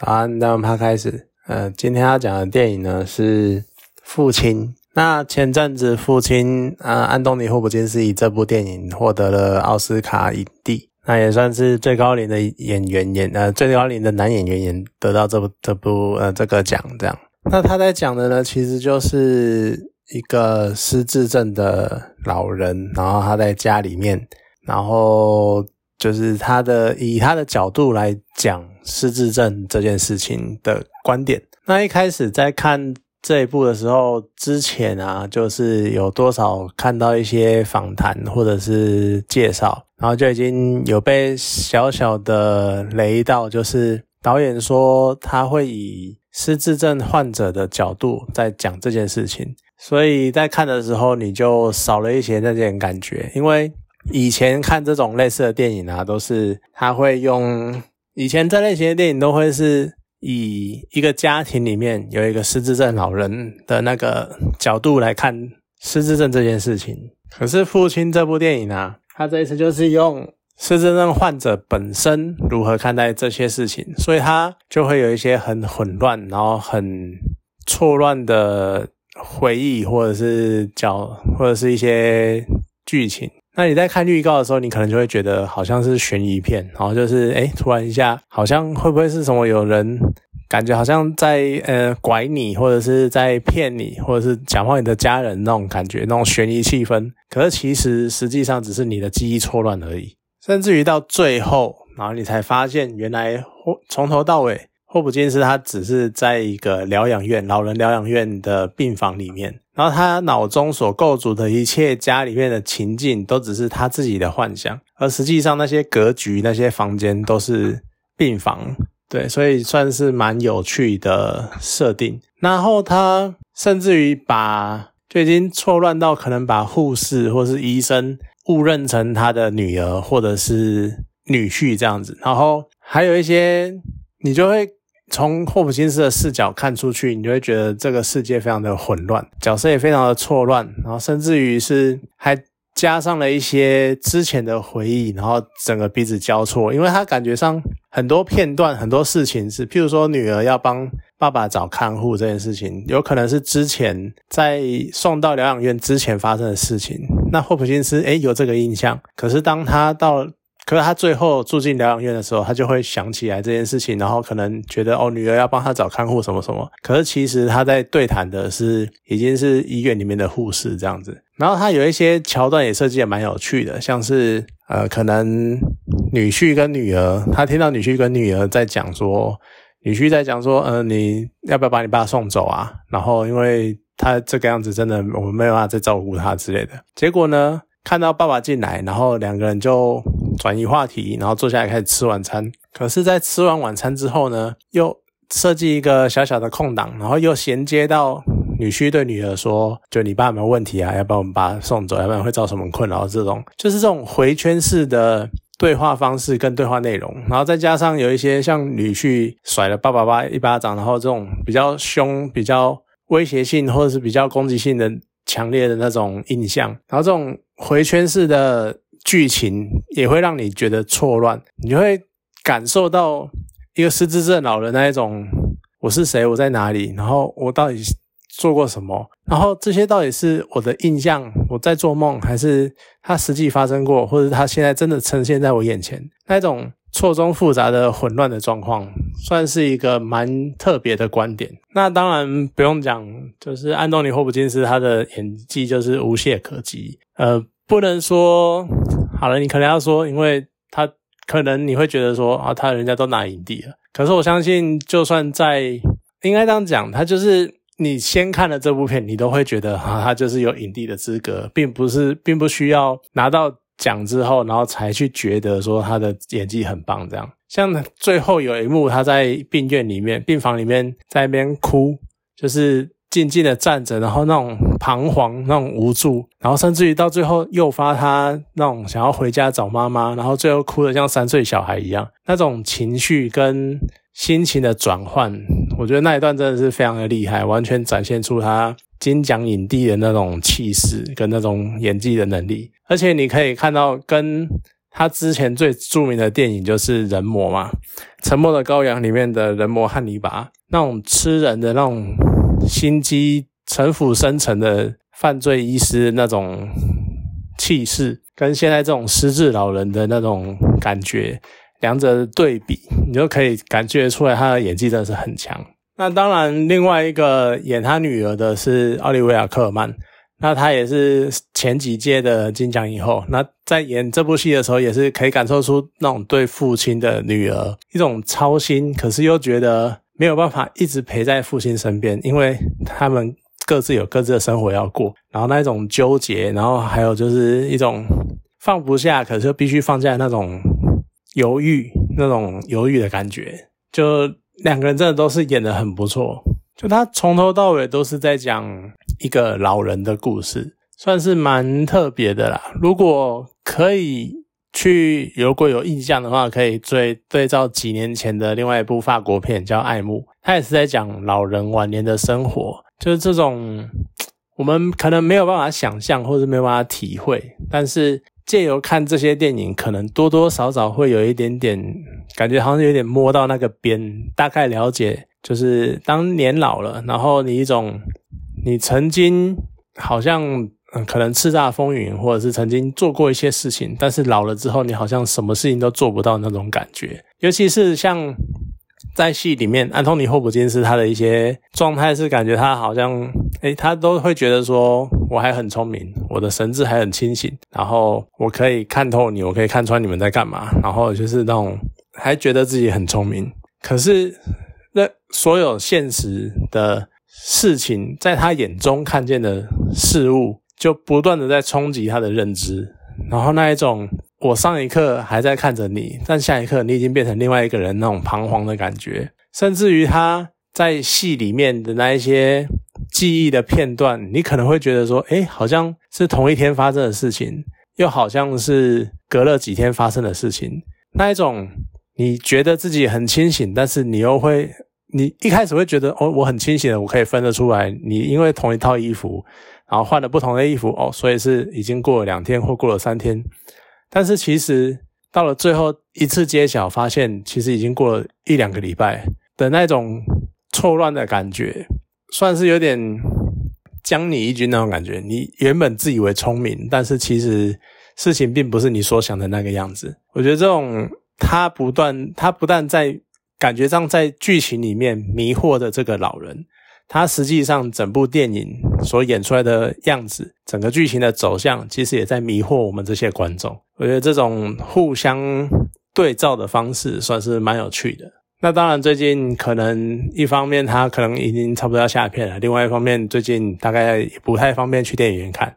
早安，那我们开始。呃，今天要讲的电影呢是《父亲》。那前阵子《父亲》呃，安东尼·霍普金斯以这部电影获得了奥斯卡影帝，那也算是最高龄的演员演呃最高龄的男演员演得到这部这部呃这个奖这样。那他在讲的呢，其实就是一个失智症的老人，然后他在家里面，然后。就是他的以他的角度来讲失智症这件事情的观点。那一开始在看这一部的时候，之前啊，就是有多少看到一些访谈或者是介绍，然后就已经有被小小的雷到，就是导演说他会以失智症患者的角度在讲这件事情，所以在看的时候你就少了一些那件感觉，因为。以前看这种类似的电影啊，都是他会用以前这类型的电影都会是以一个家庭里面有一个失智症老人的那个角度来看失智症这件事情。可是《父亲》这部电影啊，他这一次就是用失智症患者本身如何看待这些事情，所以他就会有一些很混乱，然后很错乱的回忆，或者是角，或者是一些剧情。那你在看预告的时候，你可能就会觉得好像是悬疑片，然后就是哎，突然一下好像会不会是什么有人感觉好像在呃拐你，或者是在骗你，或者是讲话你的家人那种感觉，那种悬疑气氛。可是其实实际上只是你的记忆错乱而已，甚至于到最后，然后你才发现原来从头到尾。霍普金斯他只是在一个疗养院、老人疗养院的病房里面，然后他脑中所构筑的一切家里面的情境，都只是他自己的幻想，而实际上那些格局、那些房间都是病房。对，所以算是蛮有趣的设定。然后他甚至于把就已经错乱到可能把护士或是医生误认成他的女儿或者是女婿这样子，然后还有一些你就会。从霍普金斯的视角看出去，你就会觉得这个世界非常的混乱，角色也非常的错乱，然后甚至于是还加上了一些之前的回忆，然后整个彼此交错，因为他感觉上很多片段、很多事情是，譬如说女儿要帮爸爸找看护这件事情，有可能是之前在送到疗养院之前发生的事情。那霍普金斯诶有这个印象，可是当他到可是他最后住进疗养院的时候，他就会想起来这件事情，然后可能觉得哦，女儿要帮他找看护什么什么。可是其实他在对谈的是已经是医院里面的护士这样子。然后他有一些桥段也设计的蛮有趣的，像是呃，可能女婿跟女儿，他听到女婿跟女儿在讲说，女婿在讲说，呃，你要不要把你爸送走啊？然后因为他这个样子真的我们没有办法再照顾他之类的。结果呢，看到爸爸进来，然后两个人就。转移话题，然后坐下来开始吃晚餐。可是，在吃完晚餐之后呢，又设计一个小小的空档，然后又衔接到女婿对女儿说：“就你爸有没有问题啊？要不要我们把他送走？要不然会造成什么困扰？”这种就是这种回圈式的对话方式跟对话内容，然后再加上有一些像女婿甩了爸爸爸一巴掌，然后这种比较凶、比较威胁性或者是比较攻击性的强烈的那种印象，然后这种回圈式的。剧情也会让你觉得错乱，你就会感受到一个失智症老人那一种，我是谁，我在哪里，然后我到底做过什么，然后这些到底是我的印象，我在做梦，还是他实际发生过，或者他现在真的呈现在我眼前，那种错综复杂的混乱的状况，算是一个蛮特别的观点。那当然不用讲，就是安东尼霍普金斯他的演技就是无懈可击，呃，不能说。好了，你可能要说，因为他可能你会觉得说啊，他人家都拿影帝了。可是我相信，就算在应该这样讲，他就是你先看了这部片，你都会觉得啊，他就是有影帝的资格，并不是，并不需要拿到奖之后，然后才去觉得说他的演技很棒。这样，像最后有一幕，他在病院里面、病房里面在那边哭，就是。静静的站着，然后那种彷徨、那种无助，然后甚至于到最后诱发他那种想要回家找妈妈，然后最后哭得像三岁小孩一样，那种情绪跟心情的转换，我觉得那一段真的是非常的厉害，完全展现出他金奖影帝的那种气势跟那种演技的能力，而且你可以看到跟。他之前最著名的电影就是《人魔》嘛，《沉默的羔羊》里面的人魔汉尼拔，那种吃人的那种心机、城府深沉的犯罪医师那种气势，跟现在这种失智老人的那种感觉，两者对比，你就可以感觉出来他的演技真的是很强。那当然，另外一个演他女儿的是奥利维亚·科尔曼。那他也是前几届的金奖影后。那在演这部戏的时候，也是可以感受出那种对父亲的女儿一种操心，可是又觉得没有办法一直陪在父亲身边，因为他们各自有各自的生活要过。然后那一种纠结，然后还有就是一种放不下，可是又必须放下那种犹豫，那种犹豫的感觉。就两个人真的都是演的很不错。就他从头到尾都是在讲。一个老人的故事，算是蛮特别的啦。如果可以去，如果有印象的话，可以对对照几年前的另外一部法国片叫《爱慕》，它也是在讲老人晚年的生活，就是这种我们可能没有办法想象，或者没有办法体会，但是借由看这些电影，可能多多少少会有一点点感觉，好像有点摸到那个边，大概了解，就是当年老了，然后你一种。你曾经好像嗯，可能叱咤风云，或者是曾经做过一些事情，但是老了之后，你好像什么事情都做不到那种感觉。尤其是像在戏里面，安东尼·霍普金斯他的一些状态是感觉他好像，诶，他都会觉得说我还很聪明，我的神智还很清醒，然后我可以看透你，我可以看穿你们在干嘛，然后就是那种还觉得自己很聪明。可是那所有现实的。事情在他眼中看见的事物，就不断的在冲击他的认知，然后那一种我上一刻还在看着你，但下一刻你已经变成另外一个人那种彷徨的感觉，甚至于他在戏里面的那一些记忆的片段，你可能会觉得说，哎，好像是同一天发生的事情，又好像是隔了几天发生的事情，那一种你觉得自己很清醒，但是你又会。你一开始会觉得哦，我很清醒的，我可以分得出来。你因为同一套衣服，然后换了不同的衣服哦，所以是已经过了两天或过了三天。但是其实到了最后一次揭晓，发现其实已经过了一两个礼拜的那种错乱的感觉，算是有点将你一军那种感觉。你原本自以为聪明，但是其实事情并不是你所想的那个样子。我觉得这种他不断，他不但在。感觉上，在剧情里面迷惑的这个老人，他实际上整部电影所演出来的样子，整个剧情的走向，其实也在迷惑我们这些观众。我觉得这种互相对照的方式，算是蛮有趣的。那当然，最近可能一方面他可能已经差不多要下片了，另外一方面最近大概不太方便去电影院看。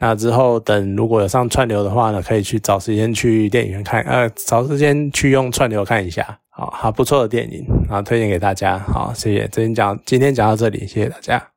那之后等如果有上串流的话呢，可以去找时间去电影院看，呃，找时间去用串流看一下。好，好不错的电影，啊，推荐给大家。好，谢谢。今天讲，今天讲到这里，谢谢大家。